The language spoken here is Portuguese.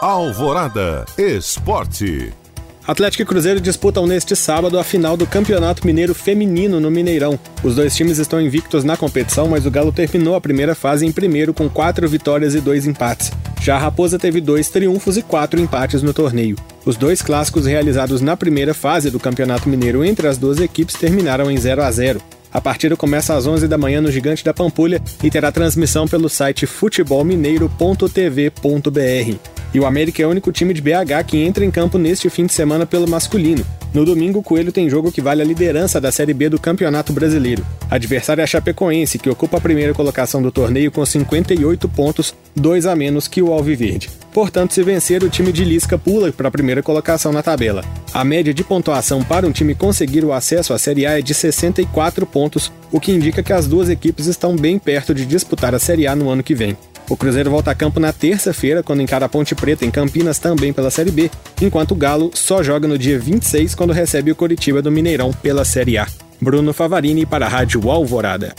Alvorada Esporte. Atlético e Cruzeiro disputam neste sábado a final do Campeonato Mineiro Feminino no Mineirão. Os dois times estão invictos na competição, mas o Galo terminou a primeira fase em primeiro com quatro vitórias e dois empates. Já a Raposa teve dois triunfos e quatro empates no torneio. Os dois clássicos realizados na primeira fase do Campeonato Mineiro entre as duas equipes terminaram em 0 a 0. A partida começa às 11 da manhã no Gigante da Pampulha e terá transmissão pelo site futebolmineiro.tv.br. E o América é o único time de BH que entra em campo neste fim de semana pelo masculino. No domingo, o Coelho tem jogo que vale a liderança da Série B do Campeonato Brasileiro. Adversário é a Chapecoense, que ocupa a primeira colocação do torneio com 58 pontos, dois a menos que o Alviverde. Portanto, se vencer, o time de Lisca pula para a primeira colocação na tabela. A média de pontuação para um time conseguir o acesso à Série A é de 64 pontos, o que indica que as duas equipes estão bem perto de disputar a Série A no ano que vem. O Cruzeiro volta a campo na terça-feira, quando encara a Ponte Preta em Campinas também pela Série B, enquanto o Galo só joga no dia 26 quando recebe o Coritiba do Mineirão pela Série A. Bruno Favarini para a Rádio Alvorada.